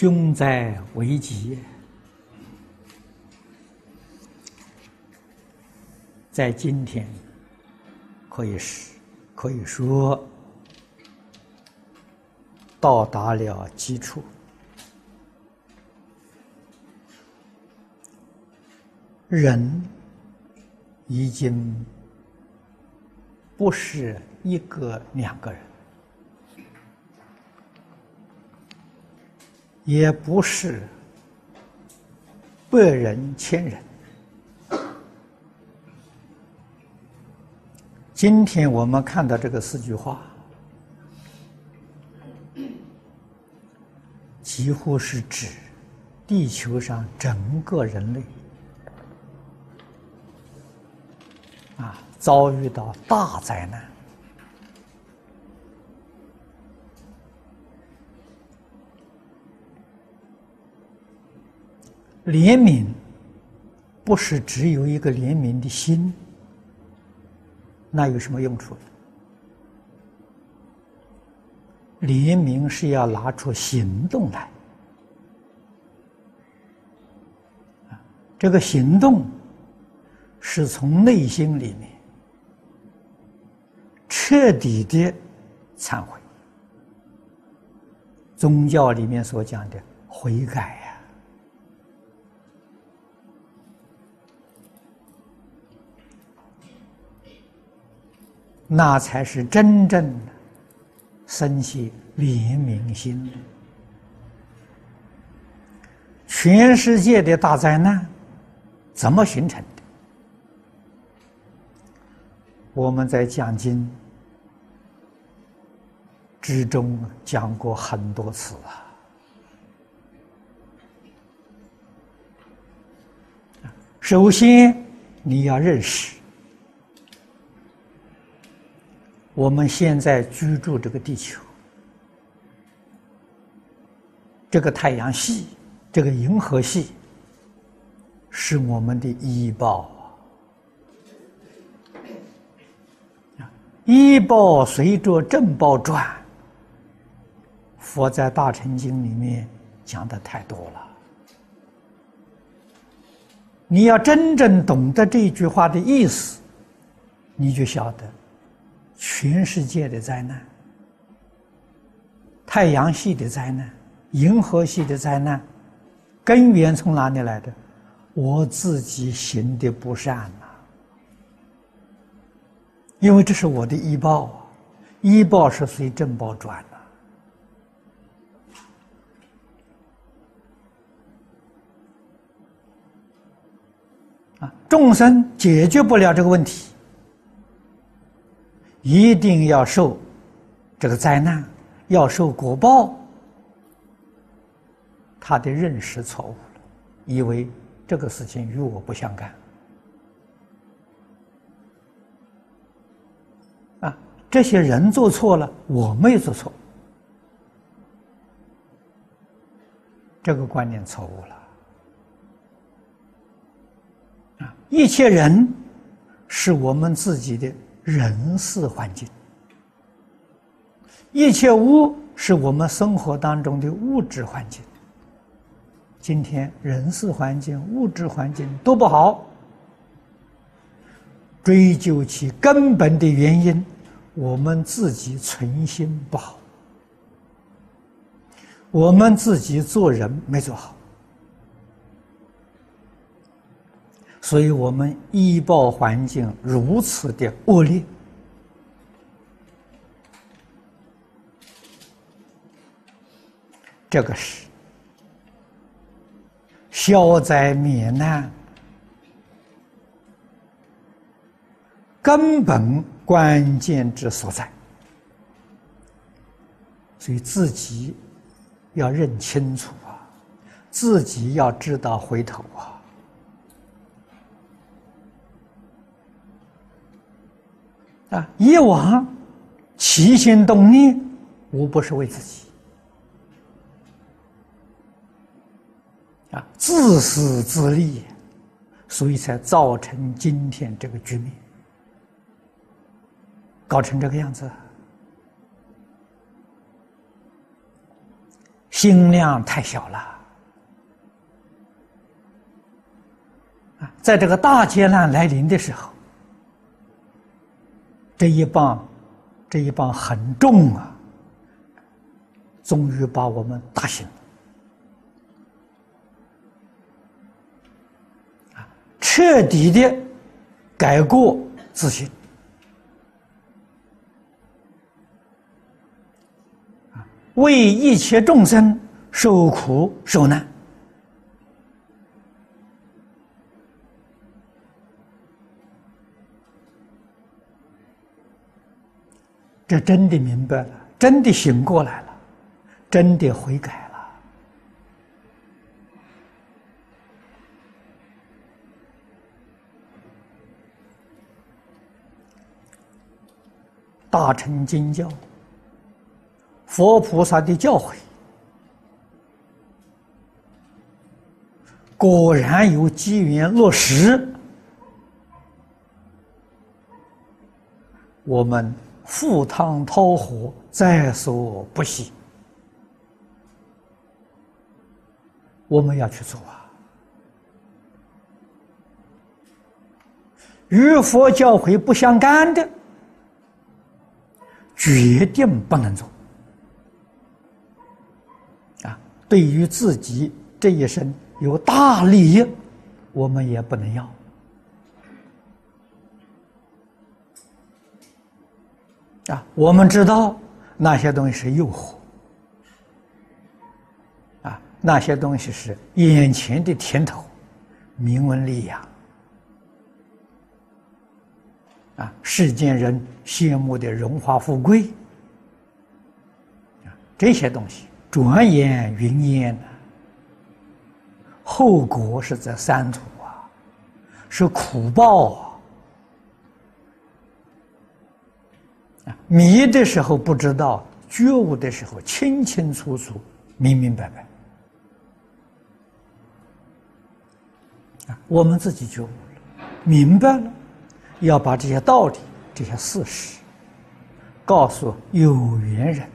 凶灾危急，在今天可以是可以说到达了基础，人已经不是一个两个人。也不是百人千人。今天我们看到这个四句话，几乎是指地球上整个人类啊遭遇到大灾难。怜悯不是只有一个怜悯的心，那有什么用处？怜悯是要拿出行动来，这个行动是从内心里面彻底的忏悔，宗教里面所讲的悔改呀。那才是真正的生起怜悯心。全世界的大灾难怎么形成的？我们在讲经之中讲过很多次啊。首先，你要认识。我们现在居住这个地球，这个太阳系，这个银河系，是我们的医报啊！医报随着正报转，佛在《大乘经》里面讲的太多了。你要真正懂得这句话的意思，你就晓得。全世界的灾难，太阳系的灾难，银河系的灾难，根源从哪里来的？我自己行的不善呐，因为这是我的医报啊，医报是随正报转的啊，众生解决不了这个问题。一定要受这个灾难，要受果报。他的认识错误了，以为这个事情与我不相干。啊，这些人做错了，我没做错，这个观念错误了。啊，一切人是我们自己的。人事环境，一切物是我们生活当中的物质环境。今天人事环境、物质环境都不好，追究其根本的原因，我们自己存心不好，我们自己做人没做好。所以我们医报环境如此的恶劣，这个是消灾免难根本关键之所在。所以自己要认清楚啊，自己要知道回头啊。啊！以往起心动念，无不是为自己啊，自私自利，所以才造成今天这个局面，搞成这个样子。心量太小了啊！在这个大劫难来临的时候，这一棒，这一棒很重啊！终于把我们打醒了啊！彻底的改过自新。为一切众生受苦受难，这真的明白了，真的醒过来了，真的悔改了。大乘经教。佛菩萨的教诲，果然有机缘落实，我们赴汤蹈火在所不惜。我们要去做啊！与佛教会不相干的，决定不能做。啊对于自己这一生有大利益，我们也不能要啊！我们知道那些东西是诱惑啊，那些东西是眼前的甜头，名闻利养啊，世间人羡慕的荣华富贵啊，这些东西。转眼云烟呐，后果是在三途啊，是苦报！啊，迷的时候不知道，觉悟的时候清清楚楚、明明白白。啊，我们自己觉悟了，明白了，要把这些道理、这些事实告诉有缘人。